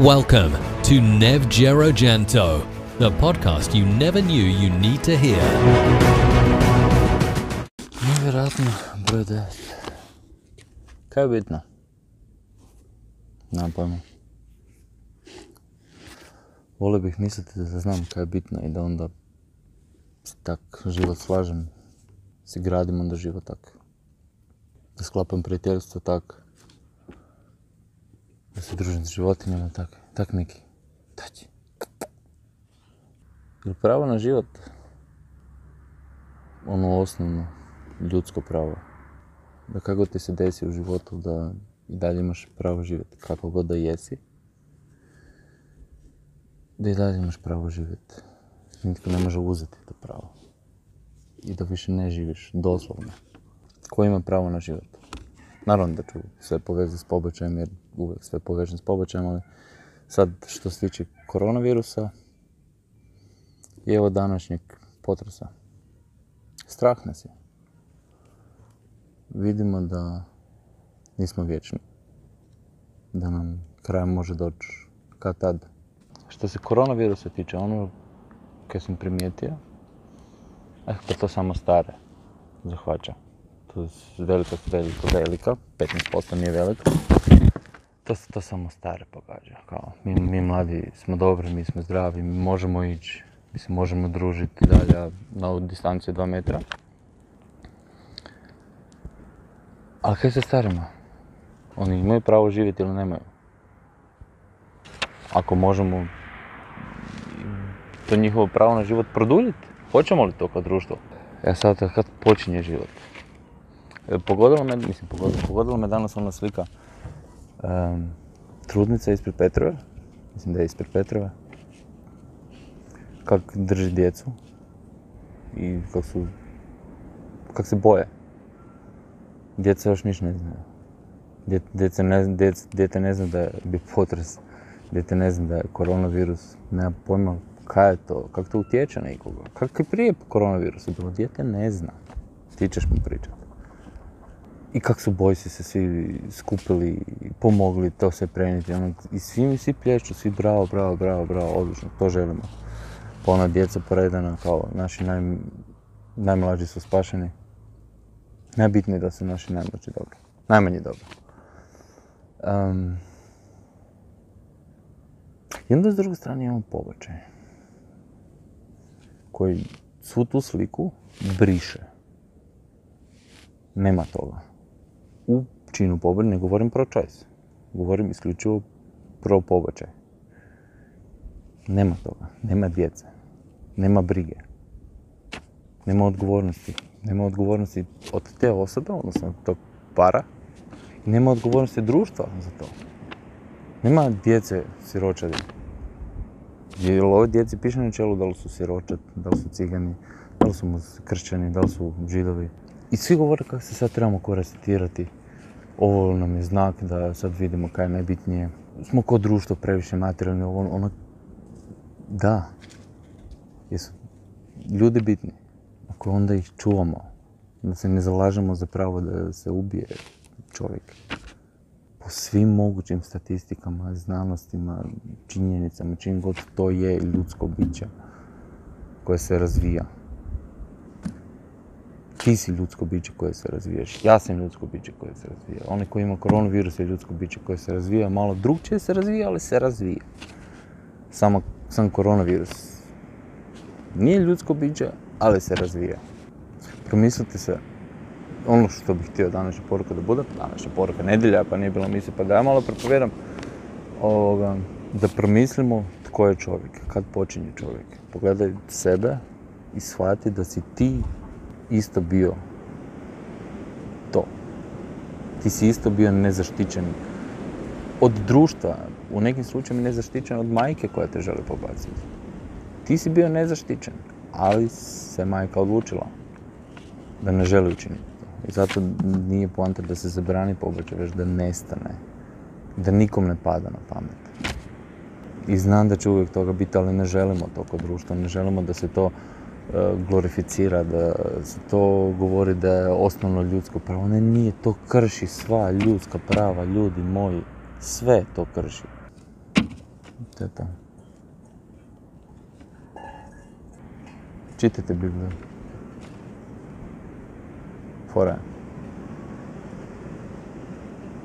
Welcome to Nev Janto, the podcast you never knew you need to hear. 9. Kaj je bitno? Nemam pojma. Volio bih misliti da znam kaj bitno i da onda tak život slažem, si gradim onda život tak. Da prijateljstvo tak. Da se družim s životinjama tak. Tak neki. Taći. Jer pravo na život, ono osnovno, ljudsko pravo, da kako ti se desi u životu, da i dalje imaš pravo živjeti kako god da jesi, da i dalje imaš pravo živjeti. Nitko ne može uzeti to pravo. I da više ne živiš, doslovno. Ko ima pravo na život? Naravno da ću sve povezati s pobačajem, jer uvijek sve povežem s pobačajem, ali sad što se tiče koronavirusa i evo današnjeg potresa. Strah nas je. Vidimo da nismo vječni. Da nam kraj može doći kad tad. Što se koronavirusa tiče, ono koje sam primijetio, eh, pa to samo stare zahvaća. To je velika, velika, velika, 15% nije velika. To, to samo stare pogađa. Kao, mi, mi mladi smo dobri, mi smo zdravi, mi možemo ići, mi se možemo družiti dalje na distanciju 2 metra. Ali kaj se starima? Oni imaju pravo živjeti ili nemaju? Ako možemo to njihovo pravo na život produljiti, hoćemo li to kao društvo? Ja sad kad počinje život. E, pogodilo me, mislim pogodilo, pogodilo me danas ona slika um, trudnica ispred Petrove, mislim da je ispred Petrove, kak drži djecu i kak su, kak se boje. Djeca još ništa ne znaju. Djece ne, djete ne zna da bi potres, djete ne zna da je koronavirus, nema pojma kaj je to, kako to utječe na ikoga. Kako je prije koronavirusa bilo, djete ne zna. Ti ćeš mu pričati. I kako su bojsi se svi skupili, pomogli to sve prenijeti. Ono, I svi mi svi plješću, svi bravo, bravo, bravo, bravo, odlično, to želimo. Pa ona djeca poredana kao naši naj, najmlađi su spašeni. Najbitnije je da su naši najmlađi dobro. Najmanji dobro. Um, I onda s druge strane imamo pobačaj. Koji svu tu sliku briše. Nema toga. U činu pobačaj ne govorim pro choice. Govorim isključivo pro pobačaj. Nema toga. Nema djece. Nema brige. Nema odgovornosti. Nema odgovornosti od te osobe, odnosno od tog para. Nema odgovornosti društva za to. Nema djece siročadi. Jer ove djeci piše na čelu da li su siročad, da li su cigani, da li su kršćani, da li su židovi. I svi govore kako se sad trebamo korestirati. Ovo nam je znak da sad vidimo kaj je najbitnije. Smo kod društvo previše materijalni, ono, ono, da, jesu ljudi bitni. Ako onda ih čuvamo, da se ne zalažemo za pravo da se ubije čovjek po svim mogućim statistikama, znanostima, činjenicama, čim god to je ljudsko biće koje se razvija. Ti si ljudsko biće koje se razvijaš, ja sam ljudsko biće koje se razvija. Onaj koji ima koronavirus je ljudsko biće koje se razvija, malo drugčije se razvija, ali se razvija. Samo, sam koronavirus nije ljudsko biće, ali se razvija. Promislite se ono što bih htio današnja poruka da bude, današnja poruka nedjelja, pa nije bila misli, pa da ja malo prepovjedam, ovoga, da promislimo tko je čovjek, kad počinje čovjek. Pogledaj sebe i shvati da si ti isto bio to. Ti si isto bio nezaštićen od društva, u nekim slučajevima nezaštićen od majke koja te želi pobaciti. Ti si bio nezaštićen, ali se majka odlučila da ne želi učiniti. I zato nije poanta da se zabrani pobačaj, već da nestane. Da nikom ne pada na pamet. I znam da će uvijek toga biti, ali ne želimo to kod društva, ne želimo da se to glorificira, da se to govori da je osnovno ljudsko pravo. Ne, nije, to krši sva ljudska prava, ljudi moji. Sve to krši. To. Čitajte Bibliju. Fora.